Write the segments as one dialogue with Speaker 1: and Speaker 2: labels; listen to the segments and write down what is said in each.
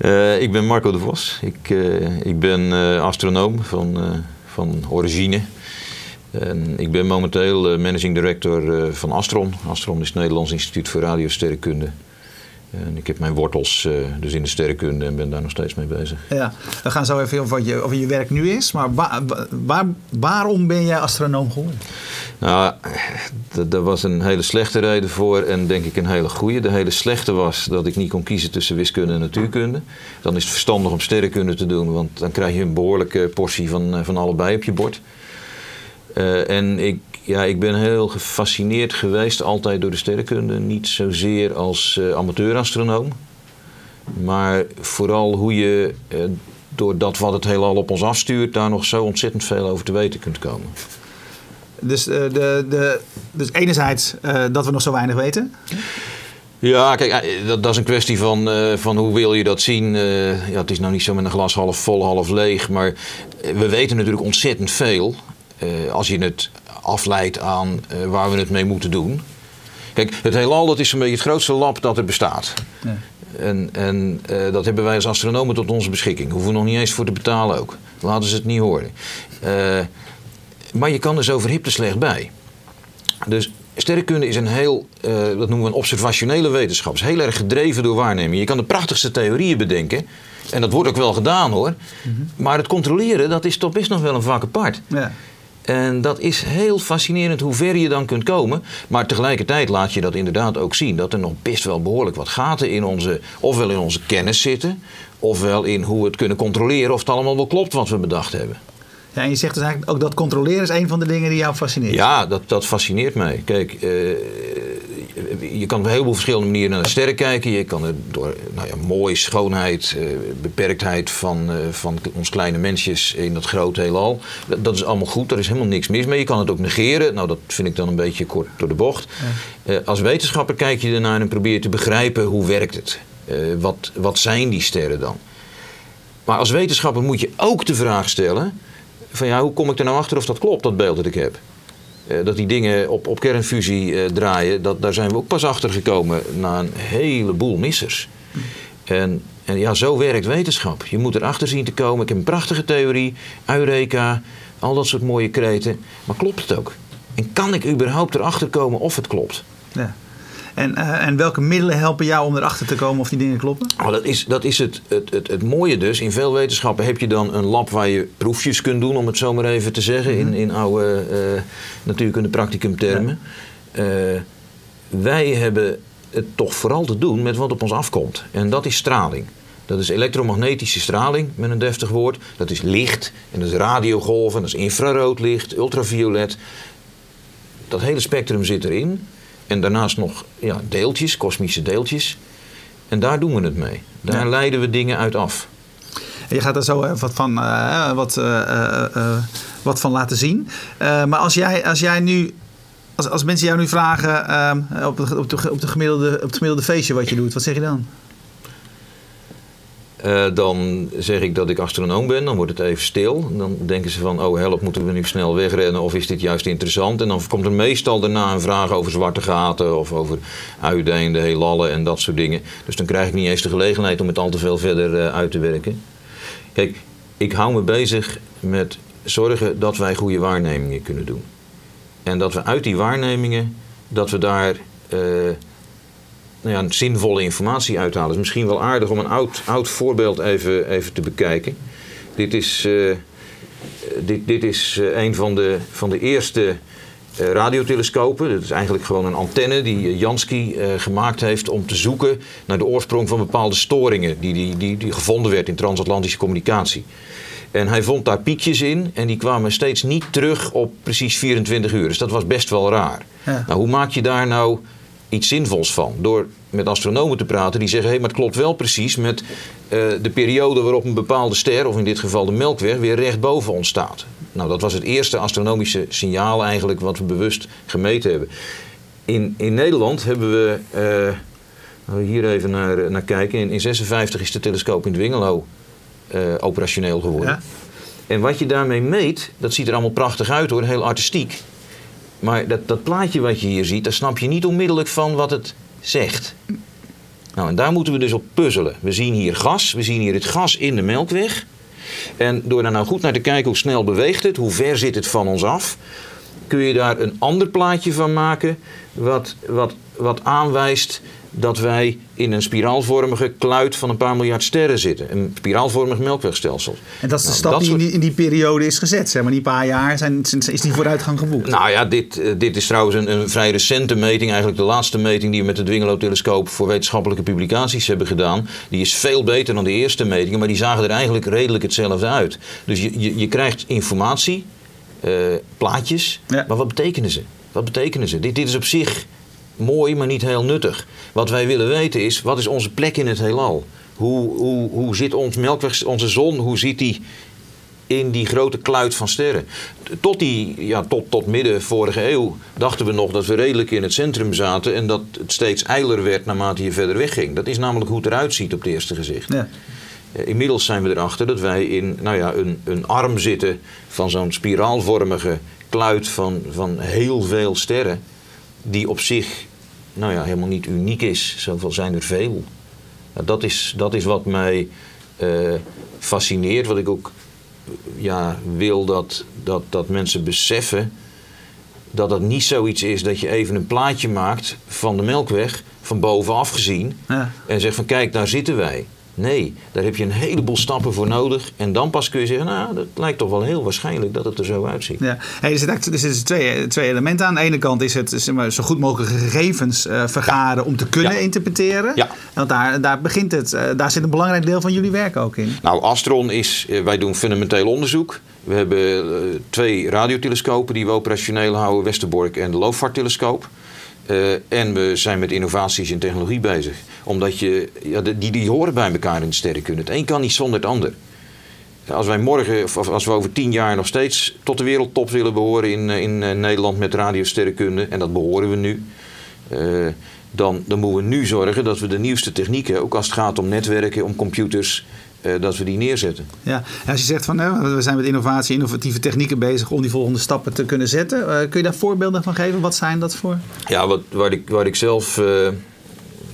Speaker 1: Uh, ik ben Marco de Vos. Ik, uh, ik ben uh, astronoom van, van origine. En ik ben momenteel managing director van Astron. Astron is het Nederlands Instituut voor Radiosterrenkunde. En ik heb mijn wortels uh, dus in de sterrenkunde en ben daar nog steeds mee bezig.
Speaker 2: Ja, we gaan zo even over wat je, over je werk nu is. Maar waar, waar, waarom ben jij astronoom geworden?
Speaker 1: Nou, daar was een hele slechte reden voor en denk ik een hele goede. De hele slechte was dat ik niet kon kiezen tussen wiskunde en natuurkunde. Dan is het verstandig om sterrenkunde te doen, want dan krijg je een behoorlijke portie van, eh, van allebei op je bord. Uh, en ik ja, ik ben heel gefascineerd geweest altijd door de sterrenkunde. Niet zozeer als uh, amateurastronoom. Maar vooral hoe je uh, door dat wat het heelal op ons afstuurt... daar nog zo ontzettend veel over te weten kunt komen.
Speaker 2: Dus, uh, de, de, dus enerzijds dat we nog zo weinig weten...
Speaker 1: Ja, kijk, dat, dat, is een kwestie van, van hoe wil je dat zien. ja, het is nou niet zo met een glas half vol, half leeg. Maar we weten natuurlijk ontzettend veel. als je het afleidt aan uh, waar we het mee moeten doen. Kijk, het heelal dat is een beetje het grootste lab dat er bestaat. Ja. En, en uh, dat hebben wij als astronomen tot onze beschikking. Hoeven we nog niet eens voor te betalen ook. Laten ze het niet horen. Uh, maar je kan er zo verhipte slecht bij. Dus sterrenkunde is een heel, dat noemen we een observationele wetenschap. is heel erg gedreven door waarneming. Je kan de prachtigste theorieën bedenken. En dat wordt ook wel gedaan hoor. Mm -hmm. Maar het controleren, dat is toch best nog wel een vak apart. Ja. En dat is heel fascinerend hoe ver je dan kunt komen. Maar tegelijkertijd laat je dat inderdaad ook zien. Dat er nog best wel behoorlijk wat gaten in onze, ofwel in onze kennis zitten. Ofwel in hoe we het kunnen controleren of het allemaal wel klopt wat we bedacht hebben.
Speaker 2: Ja, en je zegt dus eigenlijk ook dat controleren is een van de dingen die jou fascineert.
Speaker 1: Ja, dat, dat fascineert mij. Kijk, uh, je kan op een heleboel verschillende manieren naar de sterren kijken. Je kan er door nou ja, mooi, schoonheid, uh, beperktheid van, uh, van ons kleine mensjes in dat grote heelal. Dat, dat, is allemaal goed, daar is helemaal niks mis mee. Je kan het ook negeren. Nou, dat vind ik dan een beetje kort door de bocht. Ja. als wetenschapper kijk je ernaar en probeer je te begrijpen hoe werkt het. wat, wat zijn die sterren dan? Maar als wetenschapper moet je ook de vraag stellen van ja, hoe kom ik er nou achter of dat klopt, dat beeld dat ik heb? Uh, dat die dingen op, op kernfusie uh, draaien, dat, daar zijn we ook pas achter gekomen na een heleboel missers. En, en ja, zo werkt wetenschap. Je moet erachter zien te komen. Ik heb een prachtige theorie, Eureka, al dat soort mooie kreten. Maar klopt het ook? En kan ik überhaupt erachter komen of het klopt?
Speaker 2: Ja. En, uh, en welke middelen helpen jou om erachter te komen of die dingen kloppen?
Speaker 1: Oh, dat is, dat is het, het, het, het, mooie dus. In veel wetenschappen heb je dan een lab waar je proefjes kunt doen, om het zo maar even te zeggen, mm -hmm. in, in oude uh, natuurkunde practicum termen. Ja. Uh, wij hebben het toch vooral te doen met wat op ons afkomt. En dat is straling. Dat is elektromagnetische straling, met een deftig woord. Dat is licht, en dat is radiogolven, dat is infraroodlicht, ultraviolet. Dat hele spectrum zit erin. En daarnaast nog ja, deeltjes, kosmische deeltjes. En daar doen we het mee. Daar ja. leiden we dingen uit af.
Speaker 2: je gaat er zo wat van, uh, wat, uh, uh, wat van laten zien. maar als jij, als jij nu als, als mensen jou nu vragen uh, op, de, op, de, op, de gemiddelde, op het gemiddelde feestje wat je doet, wat zeg je dan?
Speaker 1: Uh, dan zeg ik dat ik astronoom ben, dan wordt het even stil. Dan denken ze van, oh help, moeten we nu snel wegrennen of is dit juist interessant? En dan komt er meestal daarna een vraag over zwarte gaten of over uitdeinde heelallen en dat soort dingen. Dus dan krijg ik niet eens de gelegenheid om het al te veel verder uh, uit te werken. Kijk, ik hou me bezig met zorgen dat wij goede waarnemingen kunnen doen. En dat we uit die waarnemingen, dat we daar... Uh, nou ja, zinvolle informatie uithalen. Het is misschien wel aardig om een oud, oud voorbeeld even, even te bekijken. Dit is, uh, dit, dit is uh, een van de, van de eerste uh, radiotelescopen. Dat is eigenlijk gewoon een antenne die Jansky gemaakt heeft om te zoeken naar de oorsprong van bepaalde storingen die, die, die, die gevonden werd in transatlantische communicatie. En hij vond daar piekjes in en die kwamen steeds niet terug op precies 24 uur. Dus dat was best wel raar. Ja. Nou, hoe maak je daar nou iets zinvols van. Door met astronomen te praten die zeggen: hé, hey, maar het klopt wel precies met uh, de periode waarop een bepaalde ster, of in dit geval de Melkweg, weer recht boven ons staat. Nou, dat was het eerste astronomische signaal eigenlijk wat we bewust gemeten hebben. In, in Nederland hebben we, uh, hier even naar, naar kijken, in 1956 is de telescoop in Dwingelo uh, operationeel geworden. Ja. En wat je daarmee meet, dat ziet er allemaal prachtig uit hoor, heel artistiek. Maar dat, dat plaatje wat je hier ziet, daar snap je niet onmiddellijk van wat het zegt. Nou, en daar moeten we dus op puzzelen. We zien hier gas, we zien hier het gas in de melkweg. En door daar nou goed naar te kijken hoe snel beweegt het, hoe ver zit het van ons af, kun je daar een ander plaatje van maken wat, wat, wat aanwijst dat wij in een spiraalvormige kluit van een paar miljard sterren zitten. Een spiraalvormig melkwegstelsel.
Speaker 2: En dat is de
Speaker 1: Nou,
Speaker 2: stap die in die, in die periode is gezet, zeg maar. Die paar jaar zijn, is die vooruitgang geboekt.
Speaker 1: Nou ja, dit, eh, dit is trouwens een, een vrij recente meting. Eigenlijk de laatste meting die we met het Dwingelo-telescoop voor wetenschappelijke publicaties hebben gedaan. Die is veel beter dan de eerste metingen, maar die zagen er eigenlijk redelijk hetzelfde uit. Dus je, je, je krijgt informatie, eh, plaatjes,
Speaker 2: Ja.
Speaker 1: maar wat betekenen ze? Wat betekenen ze? Dit, dit is op zich mooi, maar niet heel nuttig. Wat wij willen weten is, wat is onze plek in het heelal? Hoe, hoe, hoe zit ons melkweg, onze zon, hoe ziet die in die grote kluit van sterren. Tot, die, ja, tot, tot midden vorige eeuw dachten we nog dat we redelijk in het centrum zaten en dat het steeds eiler werd naarmate je verder wegging. Dat is namelijk hoe het eruit ziet op het eerste gezicht.
Speaker 2: Ja.
Speaker 1: Eh, Inmiddels zijn we erachter dat wij in nou ja, een, een arm zitten van zo'n spiraalvormige kluit van, van heel veel sterren, die op zich nou ja, helemaal niet uniek is. Zoveel zijn er veel. Nou, dat, is, dat is wat mij eh, fascineert, wat ik ook ja, wil dat, dat, dat mensen beseffen dat dat niet zoiets is dat je even een plaatje maakt van de melkweg, van bovenaf gezien,
Speaker 2: Ja.
Speaker 1: en zegt van kijk, daar zitten wij. Nee, daar heb je een heleboel stappen voor nodig. En dan pas kun je zeggen, nou, dat lijkt toch wel heel waarschijnlijk dat het er zo uitziet.
Speaker 2: Ja. Hey, er zitten zitten twee, twee elementen aan. Aan de ene kant is het zeg maar, zo goed mogelijk gegevens eh, vergaren om te kunnen
Speaker 1: Ja.
Speaker 2: interpreteren.
Speaker 1: Ja.
Speaker 2: Want daar, daar begint het. eh, daar zit een belangrijk deel van jullie werk ook in.
Speaker 1: Nou, Astron is, eh, wij doen fundamenteel onderzoek. We hebben eh, twee radiotelescopen die we operationeel houden, Westerbork en de Loofvaarttelescoop. Eh, en we zijn met innovaties in technologie bezig. Omdat je, ja, die, die horen bij elkaar in de sterrenkunde. Het een kan niet zonder het ander. Als wij morgen, of als we over tien jaar nog steeds tot de wereldtop willen behoren in, eh, in Nederland met radiosterrenkunde, en dat behoren we nu, dan, dan moeten we nu zorgen dat we de nieuwste technieken, ook als het gaat om netwerken, om computers, dat we die neerzetten.
Speaker 2: Ja. En als je zegt van eh, we zijn met innovatie, innovatieve technieken bezig om die volgende stappen te kunnen zetten. eh, kun je daar voorbeelden van geven? Wat zijn dat voor?
Speaker 1: Ja, wat, waar, ik, waar ik zelf eh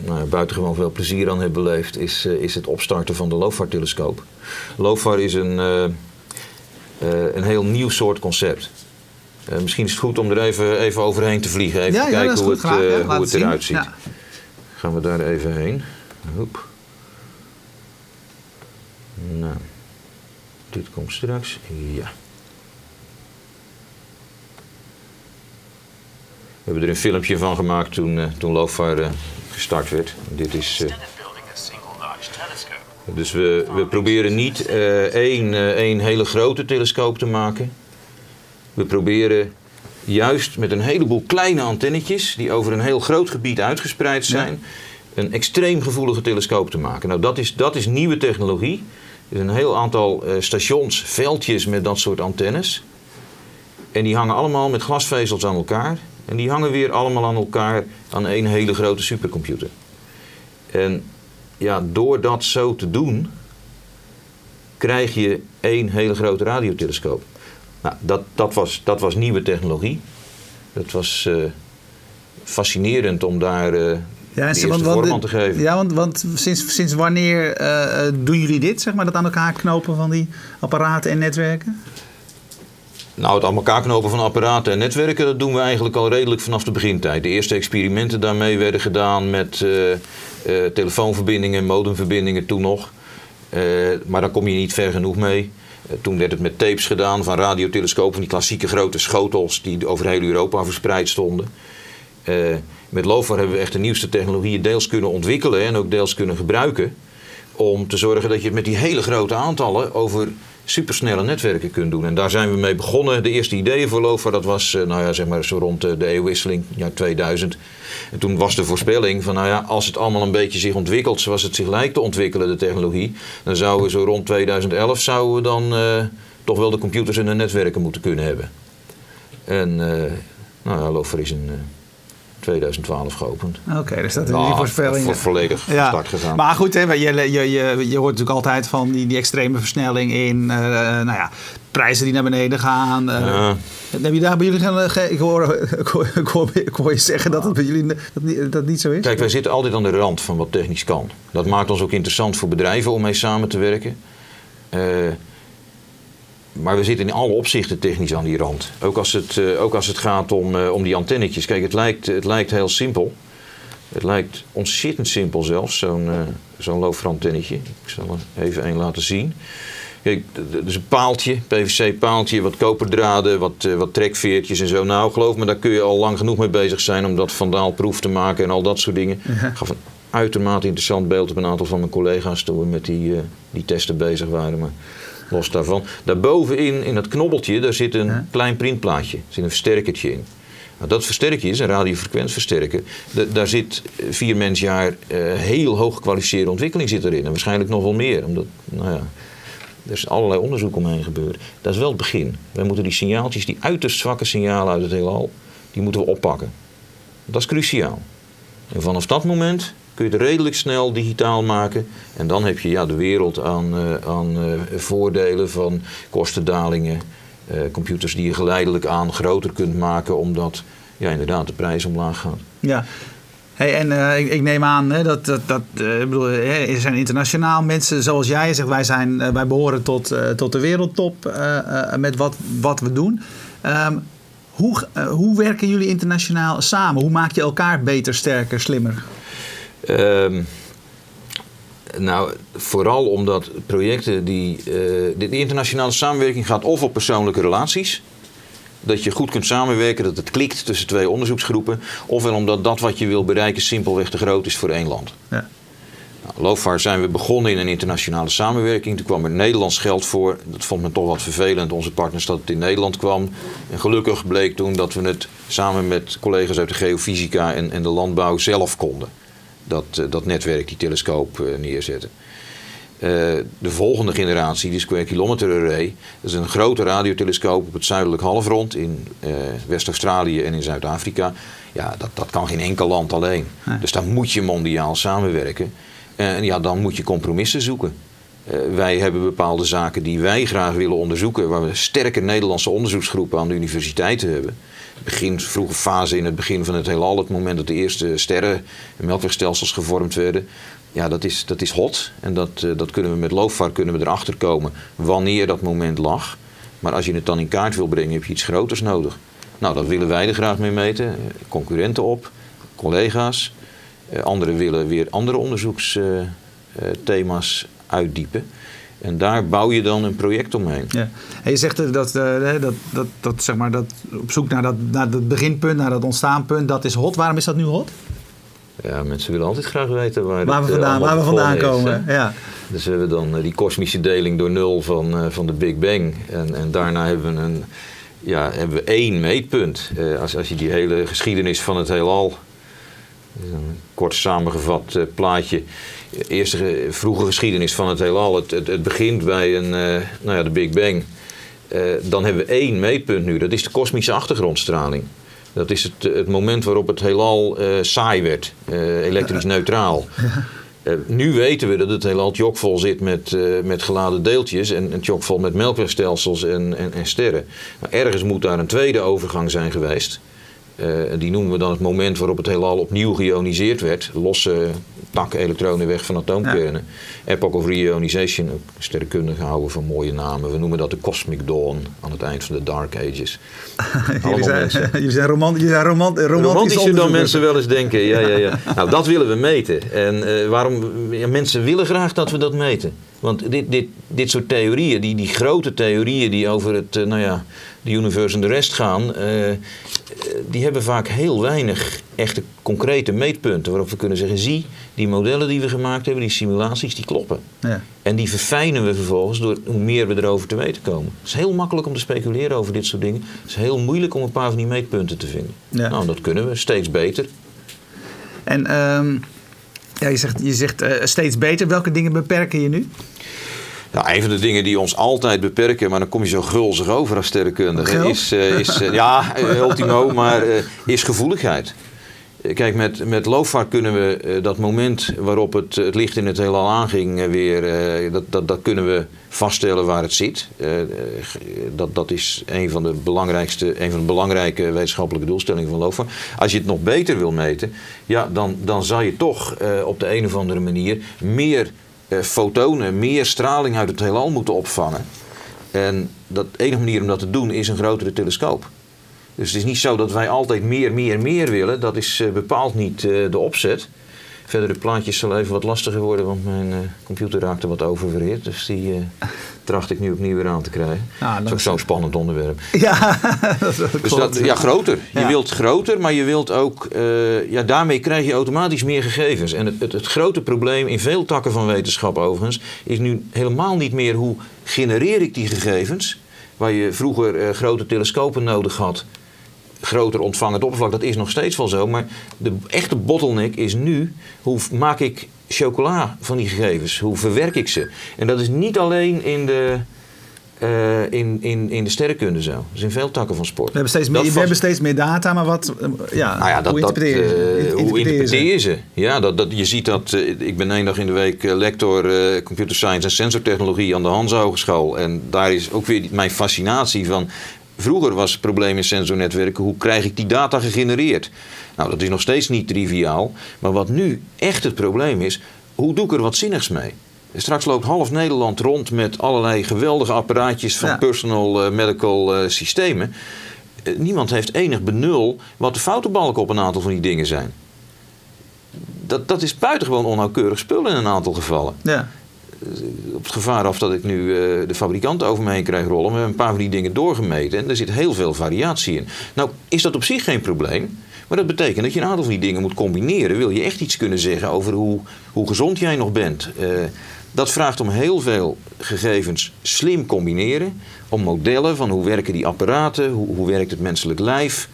Speaker 1: nou, buitengewoon veel plezier aan heb beleefd, is, eh, is het opstarten van de LOFAR-telescoop. LOFAR is een, eh, eh, een heel nieuw soort concept. Eh, misschien is het goed om er even, even overheen te vliegen, even
Speaker 2: ja,
Speaker 1: te
Speaker 2: ja,
Speaker 1: kijken hoe, het,
Speaker 2: Graag,
Speaker 1: eh, hoe het
Speaker 2: zien.
Speaker 1: eruit ziet.
Speaker 2: Ja.
Speaker 1: Gaan we daar even heen. Hoep. Nou, dit komt straks. Ja. We hebben er een filmpje van gemaakt toen, eh, toen LOFAR eh, gestart werd. Dit is,
Speaker 3: telescope,
Speaker 1: dus we, we proberen niet één, één hele grote telescoop te maken. We proberen juist met een heleboel kleine antennetjes, die over een heel groot gebied uitgespreid zijn, een extreem gevoelige telescoop te maken. Nou, dat is, dat is nieuwe technologie. Is een heel aantal eh, stations, veldjes met dat soort antennes. En die hangen allemaal met glasvezels aan elkaar. En die hangen weer allemaal aan elkaar aan één hele grote supercomputer. En ja, door dat zo te doen, krijg je één hele grote radiotelescoop. Nou, dat, dat, was, dat was nieuwe technologie. Dat was eh, fascinerend om daar eh
Speaker 2: Ja, en want- want
Speaker 1: te geven.
Speaker 2: Ja, want, want sinds, sinds wanneer eh, eh, doen jullie dit? Zeg maar, dat aan elkaar knopen van die apparaten en netwerken?
Speaker 1: Nou, het aan elkaar knopen van apparaten en netwerken, dat doen we eigenlijk al redelijk vanaf de begintijd. De eerste experimenten daarmee werden gedaan met eh, telefoonverbindingen, modemverbindingen toen nog. Maar daar kom je niet ver genoeg mee. Toen werd het met tapes gedaan van radiotelescopen, van die klassieke grote schotels die over heel Europa verspreid stonden. Met LOFAR hebben we echt de nieuwste technologieën deels kunnen ontwikkelen en ook deels kunnen gebruiken. Om te zorgen dat je met die hele grote aantallen over supersnelle netwerken kunt doen. En daar zijn we mee begonnen. De eerste ideeën voor LOFAR, dat was eh, nou ja, zeg maar zo rond eh, de eeuwwisseling, jaar 2000. En toen was de voorspelling van, nou ja, als het allemaal een beetje zich ontwikkelt zoals het zich lijkt te ontwikkelen, de technologie, dan zouden we zo rond 2011 zouden we dan eh, toch wel de computers en de netwerken moeten kunnen hebben. En eh nou ja, LOFAR is een, 2012 geopend.
Speaker 2: Oké, dus dat is
Speaker 1: Nou,
Speaker 2: die voorspelling.
Speaker 1: voor volledig start gegaan.
Speaker 2: Maar goed, hè, je, je, je, je hoort natuurlijk altijd van die, die extreme versnelling in. eh, nou ja, prijzen die naar beneden gaan. eh.
Speaker 1: Ja.
Speaker 2: Heb je daar bij jullie geen... ik, hoor, ik, hoor, ik, hoor, ik hoor je zeggen dat het bij jullie dat niet, dat niet zo is.
Speaker 1: Kijk, wij zitten altijd aan de rand van wat technisch kan. Dat maakt ons ook interessant voor bedrijven om mee samen te werken. Eh, maar we zitten in alle opzichten technisch aan die rand. Ook als het, eh, ook als het gaat om, eh, om die antennetjes. Kijk, het lijkt, het lijkt heel simpel. Het lijkt ontzettend simpel zelfs, zo'n eh zo'n loofrantennetje. Ik zal er even een laten zien. Kijk, d- d- dus een paaltje, PVC-paaltje, wat koperdraden, wat, wat trekveertjes en zo. Nou, geloof me, daar kun je al lang genoeg mee bezig zijn om dat vandaalproef te maken en al dat soort dingen. Ik gaf een uitermate interessant beeld op een aantal van mijn collega's toen we met die, die testen bezig waren. Maar los daarvan. Daarbovenin, in dat knobbeltje, daar zit een
Speaker 2: Ja.
Speaker 1: klein printplaatje. Er zit een versterkertje in. Nou, dat versterkertje is een radiofrequentversterker. Da- daar zit eh, vier mensjaar eh, heel hoog gekwalificeerde ontwikkeling zit erin. En waarschijnlijk nog wel meer. Omdat, nou ja, er is allerlei onderzoek omheen gebeurd. Dat is wel het begin. Wij moeten die signaaltjes, die uiterst zwakke signalen uit het heelal, die moeten we oppakken. Dat is cruciaal. En vanaf dat moment kun je het redelijk snel digitaal maken. En dan heb je ja, de wereld aan, eh, aan eh, voordelen van kostendalingen. eh, computers die je geleidelijk aan groter kunt maken, omdat ja, inderdaad de prijs omlaag gaat.
Speaker 2: Ja. Hey, en ik, neem aan hè, dat, dat, dat ik bedoel, er zijn internationaal mensen zoals jij. Zegt wij, zijn, wij behoren tot, tot de wereldtop met wat, wat we doen. Ehm, hoe, hoe werken jullie internationaal samen? Hoe maak je elkaar beter, sterker, slimmer?
Speaker 1: Ehm, nou, vooral omdat projecten die. eh, de internationale samenwerking gaat of op persoonlijke relaties. Dat je goed kunt samenwerken, dat het klikt tussen twee onderzoeksgroepen. Ofwel omdat dat wat je wil bereiken simpelweg te groot is voor één land.
Speaker 2: Ja.
Speaker 1: Nou, zijn we begonnen in een internationale samenwerking. Toen kwam er Nederlands geld voor. Dat vond men toch wat vervelend, onze partners, dat het in Nederland kwam. En gelukkig bleek toen dat we het samen met collega's uit de geofysica en, en de landbouw zelf konden. Dat, eh, dat netwerk, die telescoop eh, neerzetten. Eh, de volgende generatie, die Square Kilometer Array, dat is een grote radiotelescoop op het zuidelijk halfrond in West-Australië en in Zuid-Afrika. Ja, dat, dat kan geen enkel land alleen.
Speaker 2: Nee.
Speaker 1: Dus daar moet je mondiaal samenwerken. En ja, dan moet je compromissen zoeken. Eh, wij hebben bepaalde zaken die wij graag willen onderzoeken, waar we sterke Nederlandse onderzoeksgroepen aan de universiteiten hebben. Begin, vroege fase in het begin van het heelal, het moment dat de eerste sterren en melkwegstelsels gevormd werden. Ja, dat is, dat is hot. En dat, eh, dat kunnen we met loofvaart kunnen we erachter komen wanneer dat moment lag. Maar als je het dan in kaart wil brengen, heb je iets groters nodig. Nou, dat willen wij er graag mee meten. Concurrenten op, collega's. Eh, Anderen willen weer andere onderzoeksthema's uitdiepen. En daar bouw je dan een project omheen.
Speaker 2: Ja. En je zegt dat, eh, dat, dat, dat, zeg maar, dat op zoek naar dat, naar dat beginpunt, naar dat ontstaanpunt, dat is hot. Waarom is dat nu hot?
Speaker 1: Ja, mensen willen altijd graag weten waar,
Speaker 2: we
Speaker 1: eh,
Speaker 2: vandaan, waar we vandaan
Speaker 1: is,
Speaker 2: komen.
Speaker 1: hè.
Speaker 2: Ja.
Speaker 1: Dus we hebben dan eh, die kosmische deling door nul van, van de Big Bang. En, en daarna hebben we, een, ja, hebben we één meetpunt. Als, als je die hele geschiedenis van het heelal... Een kort samengevat plaatje. Eerste ge- vroege geschiedenis van het heelal. Het, het, het begint bij een, eh, nou ja, de Big Bang. Eh, dan hebben we één meetpunt nu. Dat is de kosmische achtergrondstraling. Dat is het, het moment waarop het heelal eh, saai werd. elektrisch neutraal. Nu weten we dat het heelal chockvol zit met, met geladen deeltjes en, en met melkwegstelsels en, en, en sterren. Maar ergens moet daar een tweede overgang zijn geweest. Eh, die noemen we dan het moment waarop het heelal opnieuw geïoniseerd werd. Losse takken elektronen weg van atoomkernen. Epoch of reionization, ook sterrenkundig houden van mooie namen. We noemen dat de Cosmic Dawn aan het eind van de Dark Ages.
Speaker 2: jullie, zijn,
Speaker 1: mensen.
Speaker 2: jullie zijn romant, jullie zijn romant, romantische
Speaker 1: Romantischer dan mensen wel eens denken. Ja, ja, ja. Nou, dat willen we meten. En eh, waarom? Ja, mensen willen graag dat we dat meten. Want dit, dit, dit soort theorieën, die, die grote theorieën die over het, eh, nou ja, de universe en de rest gaan, eh, die hebben vaak heel weinig echte concrete meetpunten waarop we kunnen zeggen: zie, die modellen die we gemaakt hebben, die simulaties, die kloppen.
Speaker 2: Ja.
Speaker 1: En die verfijnen we vervolgens door hoe meer we erover te weten komen. Het is heel makkelijk om te speculeren over dit soort dingen. Het is heel moeilijk om een paar van die meetpunten te vinden.
Speaker 2: Ja.
Speaker 1: Nou, dat kunnen we steeds beter.
Speaker 2: En ehm, ja, je zegt, je zegt eh, steeds beter. Welke dingen beperken je nu?
Speaker 1: Nou, een van de dingen die ons altijd beperken, maar dan kom je zo gulzig over als sterrenkundige,
Speaker 2: Geld?
Speaker 1: is, eh, is eh, ja, ultimo, maar is gevoeligheid. Kijk, met, met kunnen we eh, dat moment waarop het, het licht in het heelal aanging eh, weer, eh, dat, dat, dat kunnen we vaststellen waar het zit. Dat, dat is een van de belangrijkste, een van de belangrijke wetenschappelijke doelstellingen van LOFAR. Als je het nog beter wil meten, ja, dan, dan zal je toch op de een of andere manier meer fotonen, meer straling uit het heelal moeten opvangen. En dat, enige manier om dat te doen is een grotere telescoop. Dus het is niet zo dat wij altijd meer, meer, meer willen. Dat is eh, bepaald niet eh, de opzet. Verder de plaatjes zullen even wat lastiger worden, want mijn eh, computer raakte wat oververhit. Dus die eh, tracht ik nu opnieuw weer aan te krijgen.
Speaker 2: Ah,
Speaker 1: dat is ook zo'n spannend onderwerp.
Speaker 2: Ja, dat,
Speaker 1: Dus dat, ja, groter. Je wilt groter, maar je wilt ook... ja, daarmee krijg je automatisch meer gegevens. En het, het, het grote probleem in veel takken van wetenschap overigens... is nu helemaal niet meer hoe genereer ik die gegevens... waar je vroeger grote telescopen nodig had... groter ontvangend oppervlak, dat is nog steeds wel zo. Maar de echte bottleneck is nu... hoe maak ik chocola van die gegevens? Hoe verwerk ik ze? En dat is niet alleen in de... eh, in, in, in de sterrenkunde zo. Dus in veel takken van sport.
Speaker 2: We hebben, steeds meer, we hebben steeds meer data, maar wat, eh, ja,
Speaker 1: nou ja, dat,
Speaker 2: hoe interpreteer je
Speaker 1: eh,
Speaker 2: ze?
Speaker 1: hoe interpreteer ze? Ja, dat, dat, je ziet dat. eh, ik ben één dag in de week eh, lector eh, computer science en sensortechnologie aan de Hans Hogeschool. En daar is ook weer mijn fascinatie van. Vroeger was het probleem in sensornetwerken, hoe krijg ik die data gegenereerd? Nou, dat is nog steeds niet triviaal. Maar wat nu echt het probleem is, hoe doe ik er wat zinnigs mee? Straks loopt half Nederland rond met allerlei geweldige apparaatjes van
Speaker 2: Ja.
Speaker 1: personal eh, medical eh, systemen. Eh, niemand heeft enig benul wat de foutenbalken op een aantal van die dingen zijn. Dat, dat is buitengewoon onnauwkeurig spul in een aantal gevallen.
Speaker 2: Ja.
Speaker 1: Op het gevaar af dat ik nu eh, de fabrikant over me heen krijg rollen. We hebben een paar van die dingen doorgemeten en er zit heel veel variatie in. Nou, is dat op zich geen probleem. Maar dat betekent dat je een aantal van die dingen moet combineren. Wil je echt iets kunnen zeggen over hoe, hoe gezond jij nog bent? Eh, dat vraagt om heel veel gegevens slim combineren. Om modellen van hoe werken die apparaten, hoe, hoe werkt het menselijk lijf,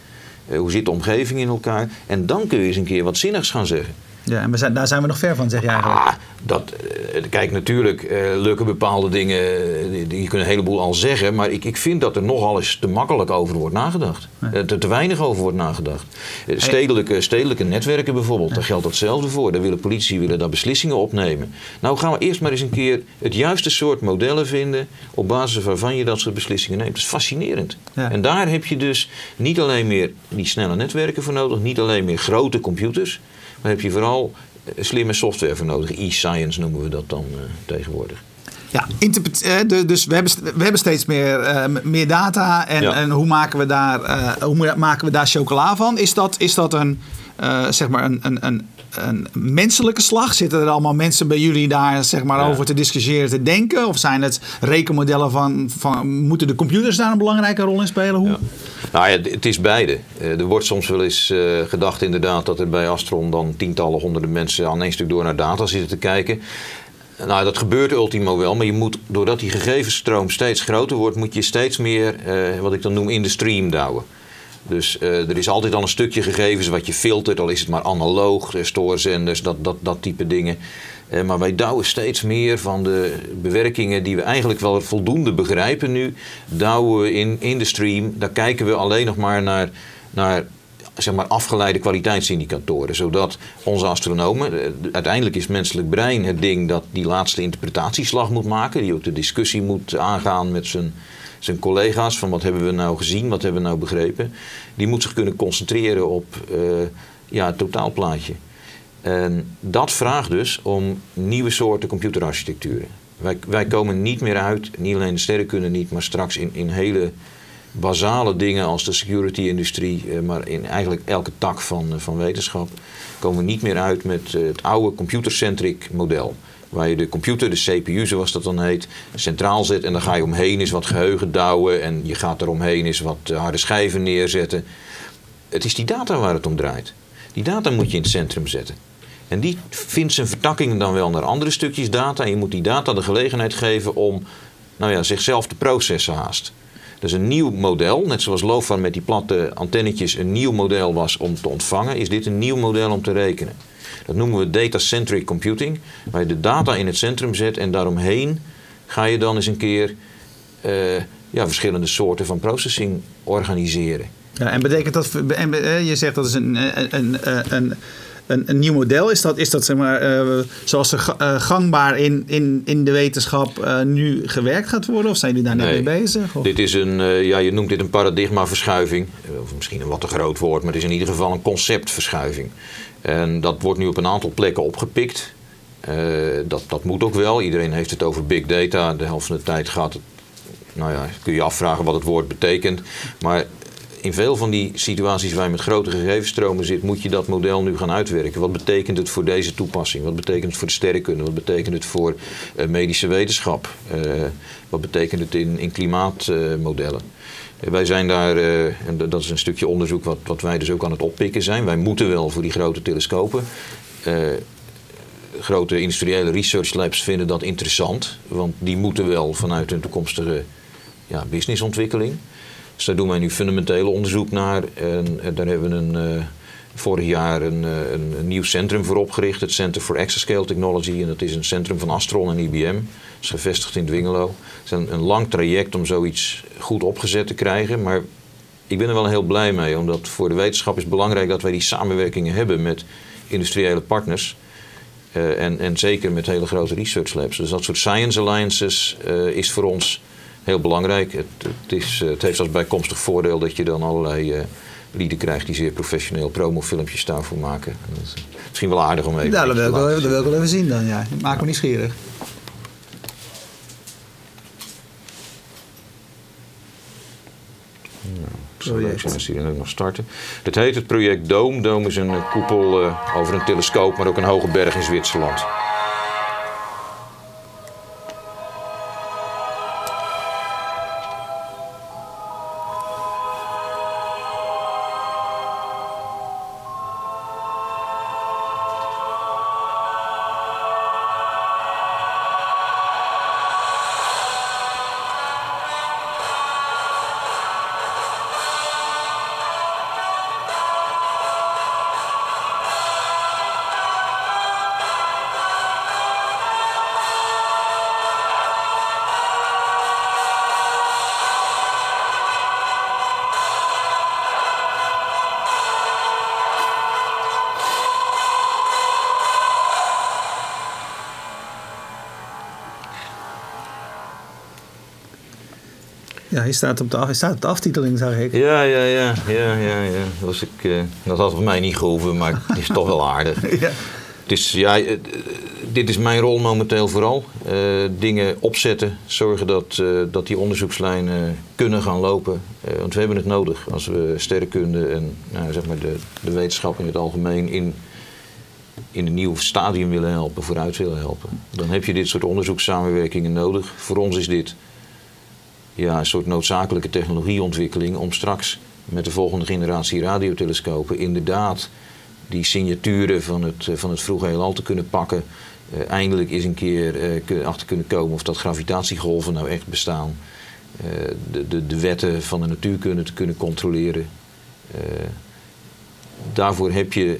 Speaker 1: eh, hoe zit de omgeving in elkaar. En dan kun je eens een keer wat zinnigs gaan zeggen.
Speaker 2: Ja, en we zijn, daar zijn we nog ver van, zeg je eigenlijk.
Speaker 1: Ah, dat, eh, kijk, natuurlijk eh, lukken bepaalde dingen, eh, die, die kunnen een heleboel al zeggen, maar ik, ik vind dat er nogal eens te makkelijk over wordt nagedacht. Eh, te, te weinig over wordt nagedacht. Stedelijke, stedelijke netwerken bijvoorbeeld, daar geldt hetzelfde voor. Daar willen politici willen daar beslissingen opnemen. Nou gaan we eerst maar eens een keer het juiste soort modellen vinden op basis waarvan je dat soort beslissingen neemt. Dat is fascinerend.
Speaker 2: Ja.
Speaker 1: En daar heb je dus niet alleen meer die snelle netwerken voor nodig, niet alleen meer grote computers, maar heb je vooral eh, slimme software voor nodig. E-science noemen we dat dan eh, tegenwoordig.
Speaker 2: Ja, interpret- eh, dus we hebben, we hebben steeds meer, meer data. En,
Speaker 1: Ja.
Speaker 2: en hoe, maken we daar, hoe maken we daar chocola van? Is dat, is dat een, eh, zeg maar een, een, een, een menselijke slag? Zitten er allemaal mensen bij jullie daar zeg maar,
Speaker 1: Ja.
Speaker 2: over te discussiëren, te denken? Of zijn het rekenmodellen van, van... Moeten de computers daar een belangrijke rol in spelen? Hoe?
Speaker 1: Ja. Nou ja, het is beide. Eh, Er wordt soms wel eens eh, gedacht inderdaad dat er bij Astron dan tientallen, honderden mensen aan één stuk door naar data zitten te kijken. Nou, dat gebeurt ultimo wel, maar je moet, doordat die gegevensstroom steeds groter wordt, moet je steeds meer, eh, wat ik dan noem, in de stream douwen. Dus eh, er is altijd al een stukje gegevens wat je filtert, al is het maar analoog, stoorzenders, dat, dat, dat type dingen. Eh, maar wij douwen steeds meer van de bewerkingen die we eigenlijk wel voldoende begrijpen nu, douwen we in, in de stream. Daar kijken we alleen nog maar naar, naar zeg maar, afgeleide kwaliteitsindicatoren. Zodat onze astronomen, eh, uiteindelijk is menselijk brein het ding dat die laatste interpretatieslag moet maken. Die ook de discussie moet aangaan met zijn, zijn collega's. Van wat hebben we nou gezien, wat hebben we nou begrepen. Die moet zich kunnen concentreren op eh, ja, het totaalplaatje. En dat vraagt dus om nieuwe soorten computerarchitecturen. Wij, wij komen niet meer uit, niet alleen de sterrenkunde niet, maar straks in, in hele basale dingen als de security-industrie, eh, maar in eigenlijk elke tak van, eh, van wetenschap, komen we niet meer uit met het oude computercentric model. Waar je de computer, de CPU zoals dat dan heet, centraal zet en dan ga je omheen eens wat geheugen douwen en je gaat eromheen eens wat eh, harde schijven neerzetten. Het is die data waar het om draait. Die data moet je in het centrum zetten. En die vindt zijn vertakkingen dan wel naar andere stukjes data. En je moet die data de gelegenheid geven om nou ja, zichzelf te processen haast. Dus een nieuw model, net zoals LoFan met die platte antennetjes een nieuw model was om te ontvangen, is dit een nieuw model om te rekenen. Dat noemen we data-centric computing, waar je de data in het centrum zet en daaromheen ga je dan eens een keer eh, ja, verschillende soorten van processing organiseren.
Speaker 2: Ja, en betekent dat, en, eh, je zegt dat is een, een, een, een, een, een nieuw model. Is dat, is dat zeg maar, eh, zoals er eh, gangbaar in, in, in de wetenschap eh, nu gewerkt gaat worden? Of zijn jullie daar net
Speaker 1: Nee.
Speaker 2: mee bezig? Of?
Speaker 1: Dit is een, ja, je noemt dit een paradigmaverschuiving. Of misschien een wat te groot woord, maar het is in ieder geval een conceptverschuiving. En dat wordt nu op een aantal plekken opgepikt. Dat, dat moet ook wel. Iedereen heeft het over big data. De helft van de tijd gaat het. Nou ja, kun je afvragen wat het woord betekent. Maar in veel van die situaties waar je met grote gegevensstromen zit, moet je dat model nu gaan uitwerken. Wat betekent het voor deze toepassing? Wat betekent het voor de sterrenkunde? Wat betekent het voor eh, medische wetenschap? Eh, wat betekent het in, in klimaatmodellen? Eh, wij zijn daar, en dat is een stukje onderzoek wat, wat wij dus ook aan het oppikken zijn. Wij moeten wel voor die grote telescopen. grote industriële research labs vinden dat interessant, want die moeten wel vanuit hun toekomstige ja, businessontwikkeling. Dus daar doen wij nu fundamenteel onderzoek naar. En, daar hebben we een, eh, vorig jaar een, eh, een, een nieuw centrum voor opgericht, het Center for Exascale Technology. En dat is een centrum van Astron en IBM. Dat is gevestigd in Dwingelo. Het is een, lang traject om zoiets goed opgezet te krijgen. Maar ik ben er wel heel blij mee, omdat voor de wetenschap is belangrijk dat wij die samenwerkingen hebben met industriële partners. Eh, en, en zeker met hele grote research labs. Dus dat soort science alliances is voor ons heel belangrijk. Het, het, is, eh, het heeft als bijkomstig voordeel dat je dan allerlei eh lieden krijgt die zeer professioneel promofilmpjes daarvoor maken. Is eh, misschien wel aardig om even
Speaker 2: Nou, dat wil, ik
Speaker 1: te
Speaker 2: wel, dat wil ik wel even zien dan, ja. Maak me nieuwsgierig.
Speaker 1: Het zou leuk zijn als die dan ook nog starten. Het heet het project Dome. Dome is een koepel over een telescoop, maar ook een hoge berg in Zwitserland.
Speaker 2: Ja, hij staat op de, af- hij staat op de aftiteling, zag ik.
Speaker 1: Ja, ja, ja, ja, ja, ja. Dat, was ik, eh, dat had voor mij niet gehoeven, maar het is toch wel aardig.
Speaker 2: Ja.
Speaker 1: Het is, ja, eh, dit is mijn rol momenteel vooral. Eh, dingen opzetten, zorgen dat, dat die onderzoekslijnen kunnen gaan lopen. Want we hebben het nodig als we sterrenkunde en nou, zeg maar de, de wetenschap in het algemeen in, in een nieuw stadium willen helpen, vooruit willen helpen. Dan heb je dit soort onderzoekssamenwerkingen nodig. Voor ons is dit ja, een soort noodzakelijke technologieontwikkeling om straks met de volgende generatie radiotelescopen inderdaad die signaturen van het, eh, van het vroege heelal te kunnen pakken. Eh, eindelijk eens een keer kun- achter kunnen komen of dat gravitatiegolven nou echt bestaan. De, de, de wetten van de natuurkunde te kunnen controleren. Daarvoor heb je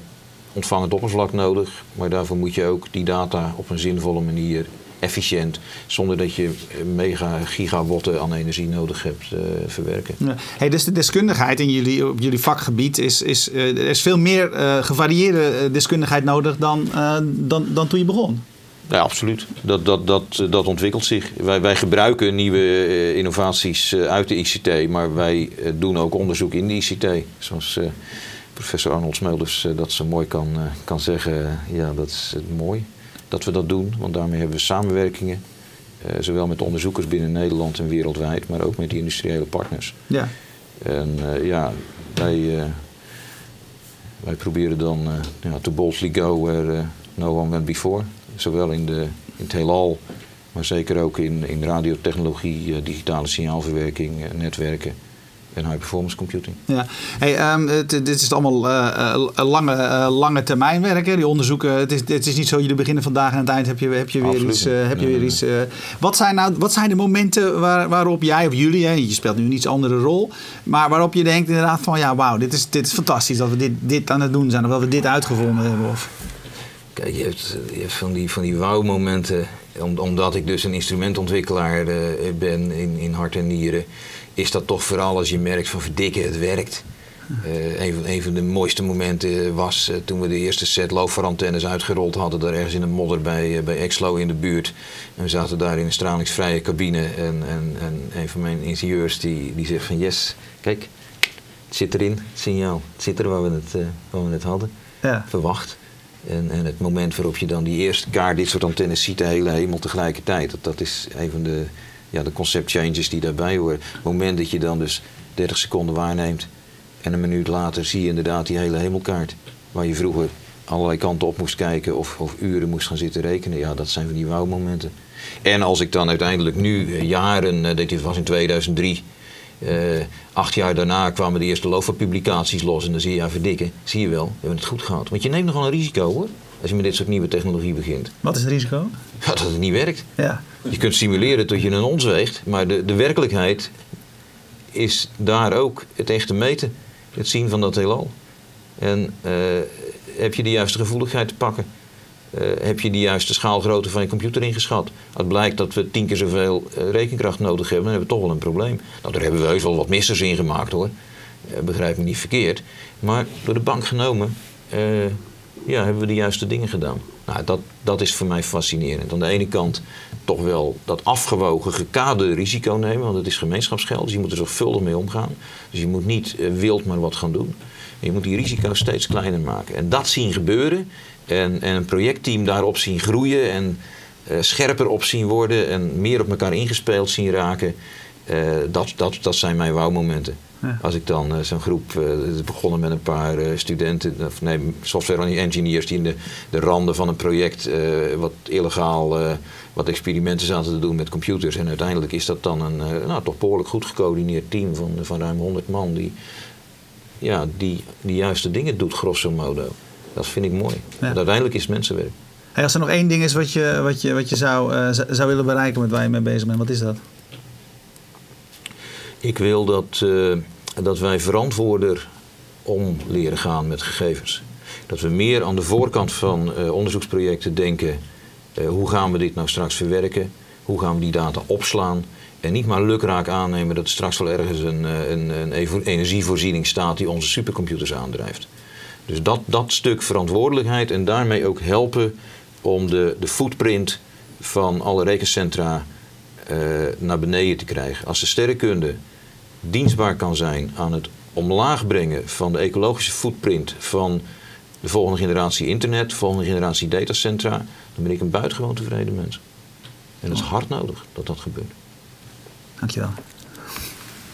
Speaker 1: ontvangend oppervlak nodig, maar daarvoor moet je ook die data op een zinvolle manier efficiënt, zonder dat je eh, mega gigawatten aan energie nodig hebt, eh, verwerken.
Speaker 2: Ja. Hey, dus de deskundigheid in jullie, op jullie vakgebied is, is eh, er is veel meer eh, gevarieerde deskundigheid nodig dan, eh, dan, dan toen je begon.
Speaker 1: Ja, absoluut. Dat, dat, dat, dat ontwikkelt zich. Wij, wij gebruiken nieuwe innovaties uit de ICT, maar wij doen ook onderzoek in de ICT. Zoals eh, professor Arnold Smelders eh, dat zo mooi kan, kan zeggen. Ja, dat is mooi dat we dat doen, want daarmee hebben we samenwerkingen. eh, zowel met onderzoekers binnen Nederland en wereldwijd, maar ook met die industriële partners.
Speaker 2: Ja.
Speaker 1: En eh, ja, wij, eh, wij proberen dan ja, to boldly go where no one went before. Zowel in, de, in het heelal, maar zeker ook in, in radiotechnologie, digitale signaalverwerking, netwerken en high performance computing.
Speaker 2: Ja. Hey, ehm, het- dit is allemaal eh, eh, lange, eh, lange termijn werk. Hè? Die onderzoeken. Het is, het is niet zo, jullie beginnen vandaag en aan het eind heb je, heb je weer
Speaker 1: Absoluut
Speaker 2: iets. heb je weer iets wat, zijn nou, wat zijn de momenten waar, waarop jij of jullie, hè, je speelt nu een iets andere rol, maar waarop je denkt inderdaad van ja, wauw, dit is, dit is fantastisch dat we dit, dit aan het doen zijn of dat we dit uitgevonden hebben? Of,
Speaker 1: Kijk, je hebt, je hebt van die, van die wauw-momenten. Om, omdat ik dus een instrumentontwikkelaar ben in, in hart en nieren. Is dat toch vooral als je merkt van verdikken, het werkt. Eh, een, van, een van de mooiste momenten was eh, toen we de eerste set loopverantennes uitgerold hadden. Daar ergens in een modder bij, eh, bij Exlo in de buurt. En we zaten daar in een stralingsvrije cabine. En, en, en een van mijn ingenieurs die, die zegt van yes, kijk, het zit erin, het signaal. Het zit er waar we het, waar we het hadden
Speaker 2: Ja.
Speaker 1: verwacht. En, en het moment waarop je dan die eerste kaart dit soort antennes ziet, de hele hemel tegelijkertijd. Dat, dat is een van de, ja, de concept changes die daarbij horen. Het moment dat je dan dus 30 seconden waarneemt en een minuut later zie je inderdaad die hele hemelkaart. Waar je vroeger allerlei kanten op moest kijken of, of uren moest gaan zitten rekenen. Ja, dat zijn van die wauwmomenten. En als ik dan uiteindelijk nu, eh, jaren, eh, dit was in 2003... eh, acht jaar daarna kwamen de eerste LOFA-publicaties los. En dan zie je, ja, verdikken, zie je wel, we hebben het goed gehad. Want je neemt nogal een risico hoor, als je met dit soort nieuwe technologie begint.
Speaker 2: Wat is het risico?
Speaker 1: Ja, dat het niet werkt.
Speaker 2: Ja.
Speaker 1: Je kunt simuleren tot je een ons weegt, maar de, de werkelijkheid is daar ook het echte meten. Het zien van dat heelal. En eh, heb je de juiste gevoeligheid te pakken? Eh, heb je de juiste schaalgrootte van je computer ingeschat? Het blijkt dat we tien keer zoveel eh, rekenkracht nodig hebben, dan hebben we toch wel een probleem. Nou, daar hebben we heus wel wat missers in gemaakt hoor. Begrijp me niet verkeerd. Maar door de bank genomen, ja, hebben we de juiste dingen gedaan. Nou, dat, dat is voor mij fascinerend. Aan de ene kant toch wel dat afgewogen, gekaderde risico nemen, want het is gemeenschapsgeld, dus je moet er zorgvuldig mee omgaan. Dus je moet niet eh, wild maar wat gaan doen. Je moet die risico's steeds kleiner maken. En dat zien gebeuren en, en een projectteam daarop zien groeien en eh, scherper op zien worden en meer op elkaar ingespeeld zien raken. eh, dat, dat, dat zijn mijn wauwmomenten.
Speaker 2: Ja.
Speaker 1: Als ik dan eh, zo'n groep, is begonnen met een paar eh, studenten, of nee, software engineers die in de, de randen van een project wat illegaal wat experimenten zaten te doen met computers. En uiteindelijk is dat dan een nou, toch behoorlijk goed gecoördineerd team van, van ruim 100 man die, ja, die die juiste dingen doet, grosso modo. Dat vind ik mooi. Want uiteindelijk is het mensenwerk.
Speaker 2: Hey, als er nog één ding is wat je, wat je, wat je zou, zou willen bereiken met waar je mee bezig bent, wat is dat?
Speaker 1: Ik wil dat, eh, dat wij verantwoorder om leren gaan met gegevens. Dat we meer aan de voorkant van eh, onderzoeksprojecten denken: eh, hoe gaan we dit nou straks verwerken? Hoe gaan we die data opslaan? En niet maar lukraak aannemen dat er straks wel ergens een, een, een evo- energievoorziening staat die onze supercomputers aandrijft. Dus dat, dat stuk verantwoordelijkheid en daarmee ook helpen om de, de footprint van alle rekencentra naar beneden te krijgen. Als de sterrenkunde dienstbaar kan zijn aan het omlaag brengen van de ecologische footprint van de volgende generatie internet, de volgende generatie datacentra, dan ben ik een buitengewoon tevreden mens. En dat is hard nodig dat dat gebeurt.
Speaker 2: Dankjewel.